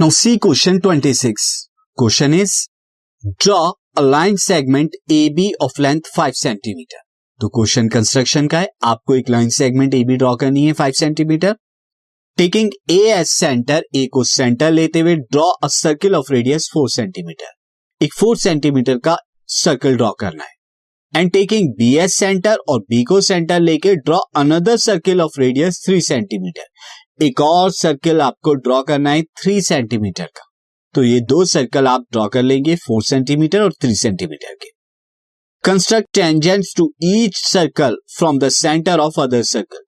Now see question 26. Question is, draw a line segment AB of length 5 cm. तो question construction का है, आपको एक line segment A B draw करनी है 5 centimetre taking A as centre A को centre लेते हुए draw a circle of radius 4 centimetre एक 4 सेंटीमीटर का सर्कल ड्रॉ करना है and taking B as centre और बी को सेंटर लेके draw another circle of radius three centimetre एक और सर्कल आपको ड्रॉ करना है थ्री सेंटीमीटर का। तो ये दो सर्कल आप ड्रॉ कर लेंगे फोर सेंटीमीटर और थ्री सेंटीमीटर के। Construct tangents to each circle from the centre of other circle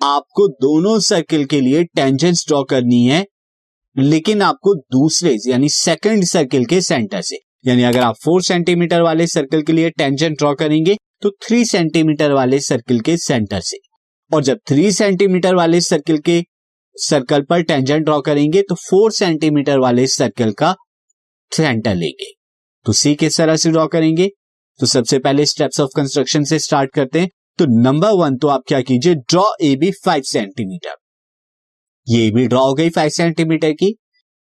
आपको दोनों सर्कल के लिए टेंजेंट्स ड्रॉ करनी है, लेकिन आपको दूसरे, यानी सेकंड सर्कल के सेंटर से। यानी अगर आप फोर सेंटीमीटर वाले सर्कल के लिए टेंजेंट ड्रॉ करेंगे तो थ्री सेंटीमीटर वाले सर्कल के सेंटर से। और जब थ्री सेंटीमीटर वाले सर्कल के सर्कल पर टेंजेंट ड्रॉ करेंगे तो फोर सेंटीमीटर वाले सर्कल का सेंटर लेंगे। तो सी किस तरह से ड्रॉ करेंगे? तो सबसे पहले स्टेप्स ऑफ़ कंस्ट्रक्शन से स्टार्ट करते हैं। तो नंबर वन तो आप क्या कीजिए draw A B five centimetre ये भी ड्रॉ हो गई फाइव सेंटीमीटर की।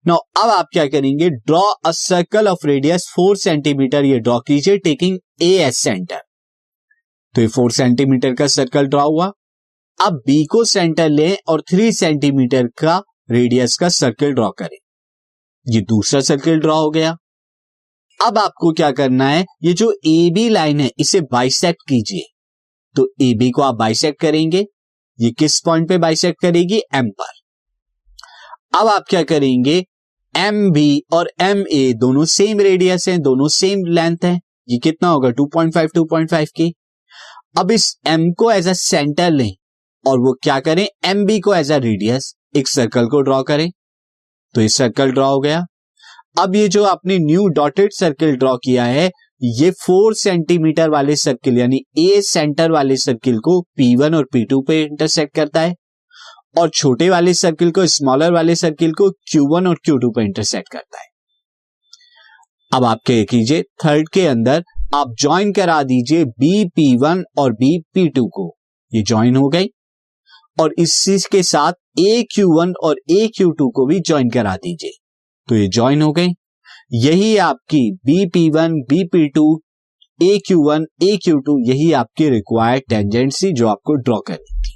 नो अब आप क्या करेंगे draw a circle of radius four centimetre ये ड्रॉ कीजिए टेकिंग ए एस सेंटर तो ये फोर सेंटीमीटर का सर्कल ड्रॉ हुआ। अब बी को सेंटर लें और थ्री सेंटीमीटर का रेडियस का सर्कल ड्रॉ करें। ये दूसरा सर्कल ड्रॉ हो गया। अब आपको क्या करना है? ये जो ए बी लाइन है, इसे बाइसेक्ट कीजिए। तो ए बी को आप बाइसेक्ट करेंगे। ये किस पॉइंट पे बाइसेक्ट करेगी? एम पर। अब आप क्या करेंगे? एम बी और एम ए दोनों सेम रेडियस हैं, दोनों सेम लेंथ है। ये कितना होगा? 2.5 2.5 की अब इस एम को एज अ सेंटर लें। और वो क्या करें? एम बी को एज अ रेडियस एक सर्कल को ड्रॉ करें। तो ये सर्कल ड्रॉ हो गया। अब ये जो आपने न्यू डॉटेड सर्कल ड्रॉ किया है, ये फोर सेंटीमीटर वाले सर्किल यानी ए सेंटर वाले सर्किल को P1 और P2 पे इंटरसेक्ट करता है और छोटे वाले सर्किल को स्मॉलर वाले सर्किल को Q1 और Q2 पे इंटरसेक्ट करता है। अब आप क्या कीजिए थर्ड के अंदर आप ज्वाइन करा दीजिए बी पी वन और बी पी टू को। ये ज्वाइन हो गई। और इसी के साथ ए क्यू वन और ए क्यू टू को भी ज्वाइन करा दीजिए। तो ये ज्वाइन हो गए। यही आपकी B P one B P two A Q one A Q two यही आपकी रिक्वायर्ड टेंजेंसी जो आपको ड्रॉ करनी थी।